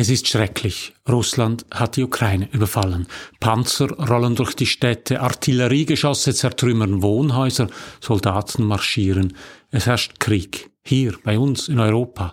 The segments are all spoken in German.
Es ist schrecklich. Russland hat die Ukraine überfallen. Panzer rollen durch die Städte, Artilleriegeschosse zertrümmern Wohnhäuser, Soldaten marschieren. Es herrscht Krieg. Hier, bei uns, in Europa.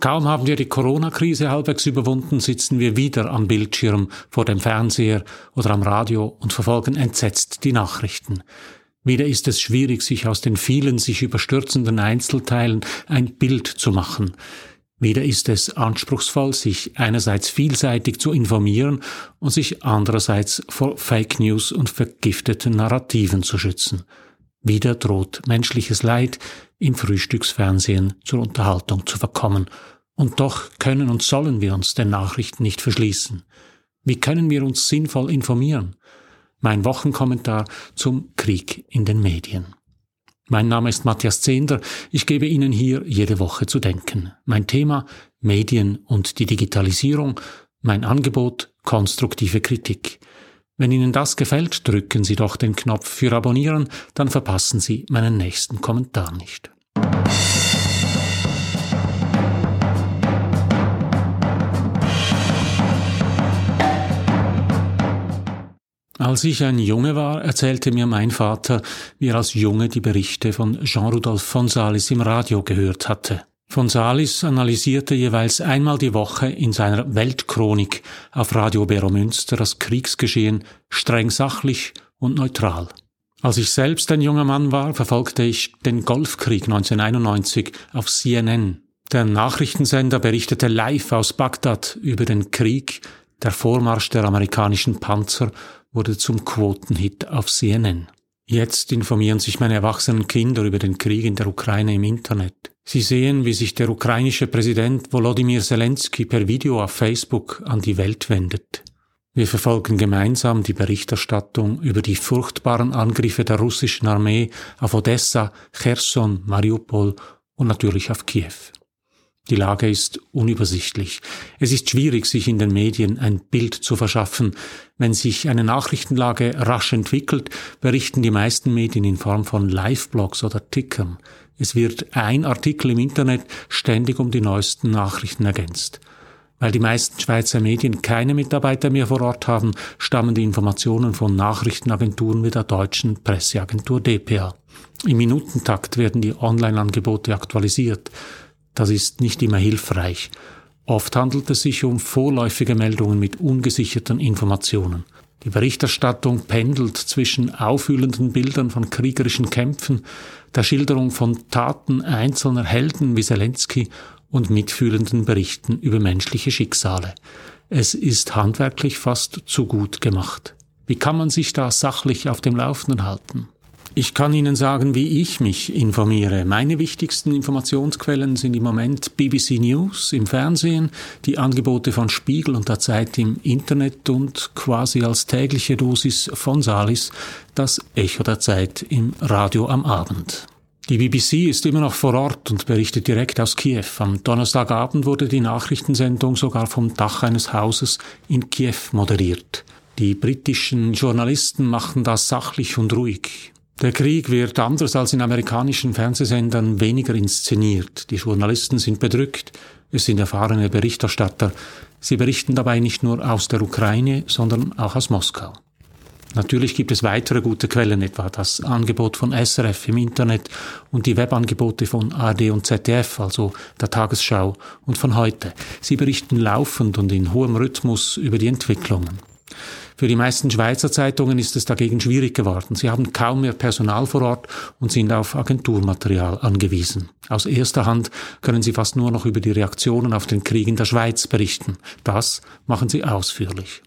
Kaum haben wir die Corona-Krise halbwegs überwunden, sitzen wir wieder am Bildschirm, vor dem Fernseher oder am Radio und verfolgen entsetzt die Nachrichten. Wieder ist es schwierig, sich aus den vielen sich überstürzenden Einzelteilen ein Bild zu machen. Wieder ist es anspruchsvoll, sich einerseits vielseitig zu informieren und sich andererseits vor Fake News und vergifteten Narrativen zu schützen. Wieder droht menschliches Leid im Frühstücksfernsehen zur Unterhaltung zu verkommen. Und doch können und sollen wir uns den Nachrichten nicht verschließen. Wie können wir uns sinnvoll informieren? Mein Wochenkommentar zum Krieg in den Medien. Mein Name ist Matthias Zehnder. Ich gebe Ihnen hier jede Woche zu denken. Mein Thema Medien und die Digitalisierung. Mein Angebot konstruktive Kritik. Wenn Ihnen das gefällt, drücken Sie doch den Knopf für Abonnieren, dann verpassen Sie meinen nächsten Kommentar nicht. Als ich ein Junge war, erzählte mir mein Vater, wie er als Junge die Berichte von Jean-Rudolph von Salis im Radio gehört hatte. Von Salis analysierte jeweils einmal die Woche in seiner Weltchronik auf Radio Beromünster das Kriegsgeschehen streng sachlich und neutral. Als ich selbst ein junger Mann war, verfolgte ich den Golfkrieg 1991 auf CNN. Der Nachrichtensender berichtete live aus Bagdad über den Krieg, der Vormarsch der amerikanischen Panzer wurde zum Quotenhit auf CNN. Jetzt informieren sich meine erwachsenen Kinder über den Krieg in der Ukraine im Internet. Sie sehen, wie sich der ukrainische Präsident Volodymyr Zelensky per Video auf Facebook an die Welt wendet. Wir verfolgen gemeinsam die Berichterstattung über die furchtbaren Angriffe der russischen Armee auf Odessa, Cherson, Mariupol und natürlich auf Kiew. Die Lage ist unübersichtlich. Es ist schwierig, sich in den Medien ein Bild zu verschaffen. Wenn sich eine Nachrichtenlage rasch entwickelt, berichten die meisten Medien in Form von Live-Blogs oder Tickern. Es wird ein Artikel im Internet ständig um die neuesten Nachrichten ergänzt. Weil die meisten Schweizer Medien keine Mitarbeiter mehr vor Ort haben, stammen die Informationen von Nachrichtenagenturen wie der deutschen Presseagentur dpa. Im Minutentakt werden die Online-Angebote aktualisiert. Das ist nicht immer hilfreich. Oft handelt es sich um vorläufige Meldungen mit ungesicherten Informationen. Die Berichterstattung pendelt zwischen aufwühlenden Bildern von kriegerischen Kämpfen, der Schilderung von Taten einzelner Helden wie Zelensky und mitfühlenden Berichten über menschliche Schicksale. Es ist handwerklich fast zu gut gemacht. Wie kann man sich da sachlich auf dem Laufenden halten? Ich kann Ihnen sagen, wie ich mich informiere. Meine wichtigsten Informationsquellen sind im Moment BBC News im Fernsehen, die Angebote von Spiegel und der Zeit im Internet und quasi als tägliche Dosis von Salis das Echo der Zeit im Radio am Abend. Die BBC ist immer noch vor Ort und berichtet direkt aus Kiew. Am Donnerstagabend wurde die Nachrichtensendung sogar vom Dach eines Hauses in Kiew moderiert. Die britischen Journalisten machen das sachlich und ruhig. Der Krieg wird anders als in amerikanischen Fernsehsendern weniger inszeniert. Die Journalisten sind bedrückt, es sind erfahrene Berichterstatter. Sie berichten dabei nicht nur aus der Ukraine, sondern auch aus Moskau. Natürlich gibt es weitere gute Quellen, etwa das Angebot von SRF im Internet und die Webangebote von ARD und ZDF, also der Tagesschau und von heute. Sie berichten laufend und in hohem Rhythmus über die Entwicklungen. Für die meisten Schweizer Zeitungen ist es dagegen schwierig geworden. Sie haben kaum mehr Personal vor Ort und sind auf Agenturmaterial angewiesen. Aus erster Hand können sie fast nur noch über die Reaktionen auf den Krieg in der Schweiz berichten. Das machen sie ausführlich.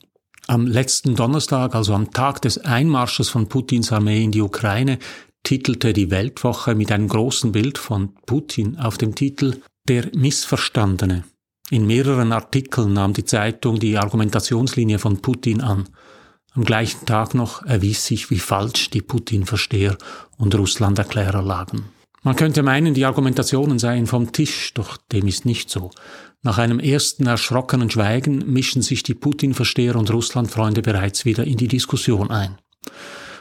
Am letzten Donnerstag, also am Tag des Einmarsches von Putins Armee in die Ukraine, titelte die Weltwoche mit einem großen Bild von Putin auf dem Titel Der Missverstandene. In mehreren Artikeln nahm die Zeitung die Argumentationslinie von Putin an. Am gleichen Tag noch erwies sich, wie falsch die Putin-Versteher und Russland-Erklärer lagen. Man könnte meinen, die Argumentationen seien vom Tisch, doch dem ist nicht so. Nach einem ersten erschrockenen Schweigen mischen sich die Putin-Versteher und Russland-Freunde bereits wieder in die Diskussion ein.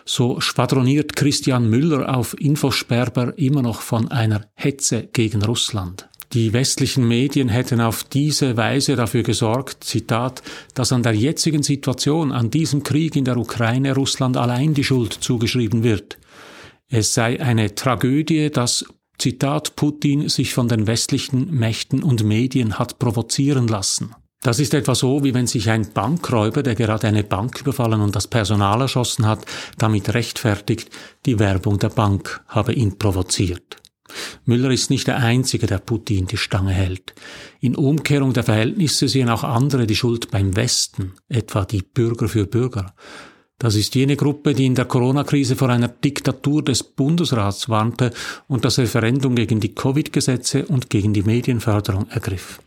So schwadroniert Christian Müller auf Infosperber immer noch von einer Hetze gegen Russland. Die westlichen Medien hätten auf diese Weise dafür gesorgt, Zitat, dass an der jetzigen Situation, an diesem Krieg in der Ukraine Russland allein die Schuld zugeschrieben wird. Es sei eine Tragödie, dass Zitat Putin sich von den westlichen Mächten und Medien hat provozieren lassen. Das ist etwa so, wie wenn sich ein Bankräuber, der gerade eine Bank überfallen und das Personal erschossen hat, damit rechtfertigt, die Werbung der Bank habe ihn provoziert. Müller ist nicht der Einzige, der Putin die Stange hält. In Umkehrung der Verhältnisse sehen auch andere die Schuld beim Westen, etwa die Bürger für Bürger. Das ist jene Gruppe, die in der Corona-Krise vor einer Diktatur des Bundesrats warnte und das Referendum gegen die Covid-Gesetze und gegen die Medienförderung ergriff.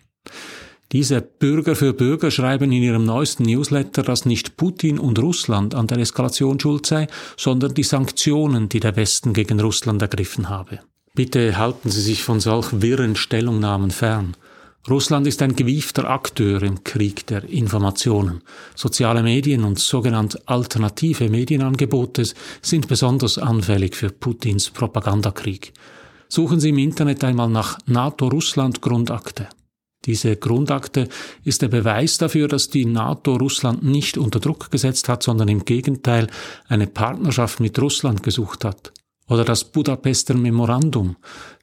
Diese Bürger für Bürger schreiben in ihrem neuesten Newsletter, dass nicht Putin und Russland an der Eskalation schuld sei, sondern die Sanktionen, die der Westen gegen Russland ergriffen habe. Bitte halten Sie sich von solch wirren Stellungnahmen fern. Russland ist ein gewiefter Akteur im Krieg der Informationen. Soziale Medien und sogenannte alternative Medienangebote sind besonders anfällig für Putins Propagandakrieg. Suchen Sie im Internet einmal nach NATO-Russland-Grundakte. Diese Grundakte ist der Beweis dafür, dass die NATO Russland nicht unter Druck gesetzt hat, sondern im Gegenteil eine Partnerschaft mit Russland gesucht hat. Oder das Budapester Memorandum.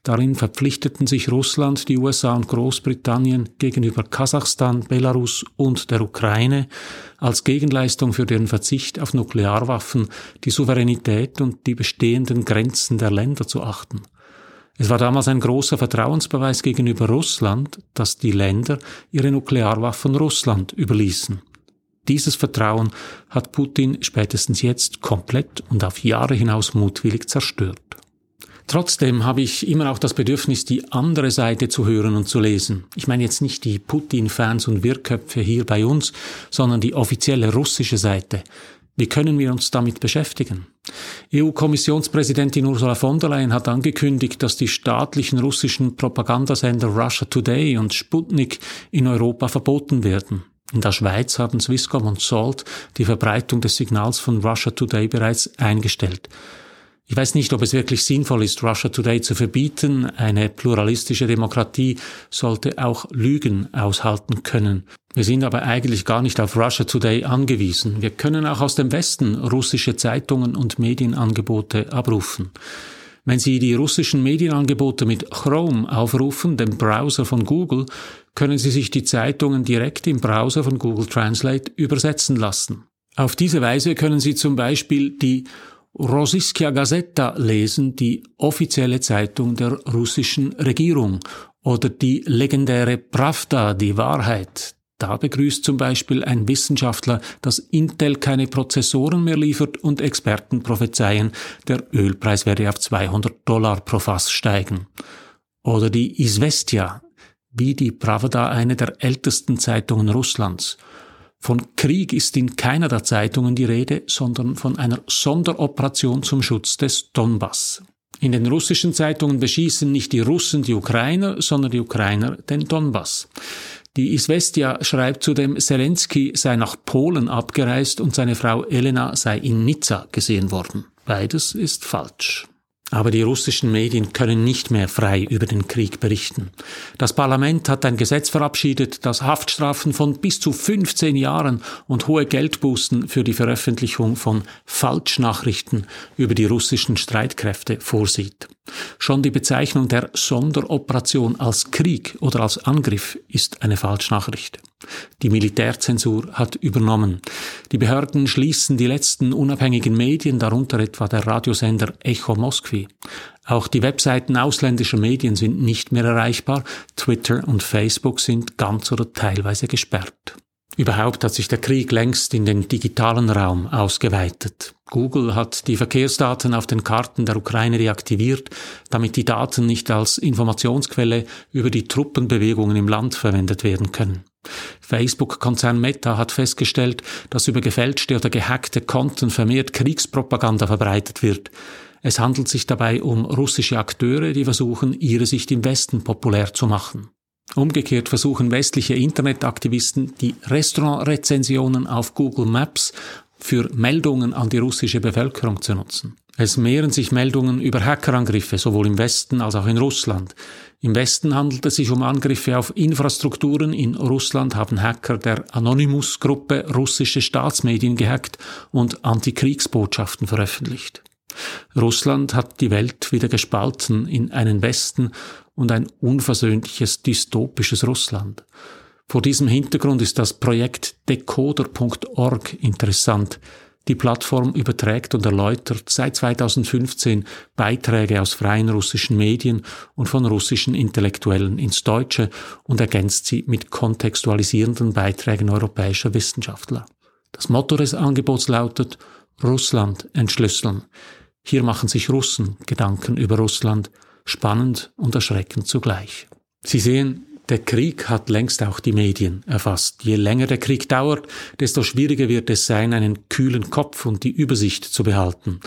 Darin verpflichteten sich Russland, die USA und Großbritannien gegenüber Kasachstan, Belarus und der Ukraine als Gegenleistung für den Verzicht auf Nuklearwaffen die Souveränität und die bestehenden Grenzen der Länder zu achten. Es war damals ein großer Vertrauensbeweis gegenüber Russland, dass die Länder ihre Nuklearwaffen Russland überließen. Dieses Vertrauen hat Putin spätestens jetzt komplett und auf Jahre hinaus mutwillig zerstört. Trotzdem habe ich immer auch das Bedürfnis, die andere Seite zu hören und zu lesen. Ich meine jetzt nicht die Putin-Fans und Wirrköpfe hier bei uns, sondern die offizielle russische Seite. Wie können wir uns damit beschäftigen? EU-Kommissionspräsidentin Ursula von der Leyen hat angekündigt, dass die staatlichen russischen Propagandasender Russia Today und Sputnik in Europa verboten werden. In der Schweiz haben Swisscom und Salt die Verbreitung des Signals von Russia Today bereits eingestellt. Ich weiß nicht, ob es wirklich sinnvoll ist, Russia Today zu verbieten. Eine pluralistische Demokratie sollte auch Lügen aushalten können. Wir sind aber eigentlich gar nicht auf Russia Today angewiesen. Wir können auch aus dem Westen russische Zeitungen und Medienangebote abrufen. Wenn Sie die russischen Medienangebote mit Chrome aufrufen, dem Browser von Google, können Sie sich die Zeitungen direkt im Browser von Google Translate übersetzen lassen. Auf diese Weise können Sie zum Beispiel die Rosiskia Gazeta lesen, die offizielle Zeitung der russischen Regierung, oder die legendäre Pravda, die Wahrheit, da begrüßt zum Beispiel ein Wissenschaftler, dass Intel keine Prozessoren mehr liefert und Experten prophezeien, der Ölpreis werde auf 200 Dollar pro Fass steigen. Oder die Isvestia, wie die Pravda eine der ältesten Zeitungen Russlands. Von Krieg ist in keiner der Zeitungen die Rede, sondern von einer Sonderoperation zum Schutz des Donbass. In den russischen Zeitungen beschießen nicht die Russen die Ukrainer, sondern die Ukrainer den Donbass. Die Isvestia schreibt zudem, Zelensky sei nach Polen abgereist und seine Frau Elena sei in Nizza gesehen worden. Beides ist falsch. Aber die russischen Medien können nicht mehr frei über den Krieg berichten. Das Parlament hat ein Gesetz verabschiedet, das Haftstrafen von bis zu 15 Jahren und hohe Geldbußen für die Veröffentlichung von Falschnachrichten über die russischen Streitkräfte vorsieht. Schon die Bezeichnung der Sonderoperation als Krieg oder als Angriff ist eine Falschnachricht. Die Militärzensur hat übernommen. Die Behörden schließen die letzten unabhängigen Medien, darunter etwa der Radiosender Echo Moskwi. Auch die Webseiten ausländischer Medien sind nicht mehr erreichbar. Twitter und Facebook sind ganz oder teilweise gesperrt. Überhaupt hat sich der Krieg längst in den digitalen Raum ausgeweitet. Google hat die Verkehrsdaten auf den Karten der Ukraine deaktiviert, damit die Daten nicht als Informationsquelle über die Truppenbewegungen im Land verwendet werden können. Facebook-Konzern Meta hat festgestellt, dass über gefälschte oder gehackte Konten vermehrt Kriegspropaganda verbreitet wird. Es handelt sich dabei um russische Akteure, die versuchen, ihre Sicht im Westen populär zu machen. Umgekehrt versuchen westliche Internetaktivisten, die Restaurantrezensionen auf Google Maps für Meldungen an die russische Bevölkerung zu nutzen. Es mehren sich Meldungen über Hackerangriffe, sowohl im Westen als auch in Russland. Im Westen handelt es sich um Angriffe auf Infrastrukturen. In Russland haben Hacker der Anonymous-Gruppe russische Staatsmedien gehackt und Antikriegsbotschaften veröffentlicht. Russland hat die Welt wieder gespalten in einen Westen und ein unversöhnliches dystopisches Russland. Vor diesem Hintergrund ist das Projekt decoder.org interessant. Die Plattform überträgt und erläutert seit 2015 Beiträge aus freien russischen Medien und von russischen Intellektuellen ins Deutsche und ergänzt sie mit kontextualisierenden Beiträgen europäischer Wissenschaftler. Das Motto des Angebots lautet Russland entschlüsseln. Hier machen sich Russen Gedanken über Russland, spannend und erschreckend zugleich. Sie sehen, der Krieg hat längst auch die Medien erfasst. Je länger der Krieg dauert, desto schwieriger wird es sein, einen kühlen Kopf und die Übersicht zu behalten.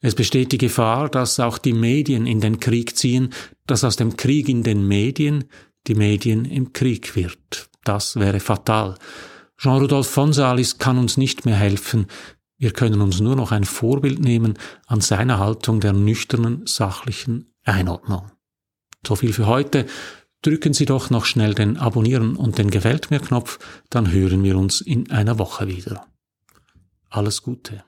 Es besteht die Gefahr, dass auch die Medien in den Krieg ziehen, dass aus dem Krieg in den Medien die Medien im Krieg wird. Das wäre fatal. Jean-Rudolf von Salis kann uns nicht mehr helfen. Wir können uns nur noch ein Vorbild nehmen an seiner Haltung der nüchternen, sachlichen Einordnung. So viel für heute. Drücken Sie doch noch schnell den Abonnieren und den Gefällt mir Knopf, dann hören wir uns in einer Woche wieder. Alles Gute.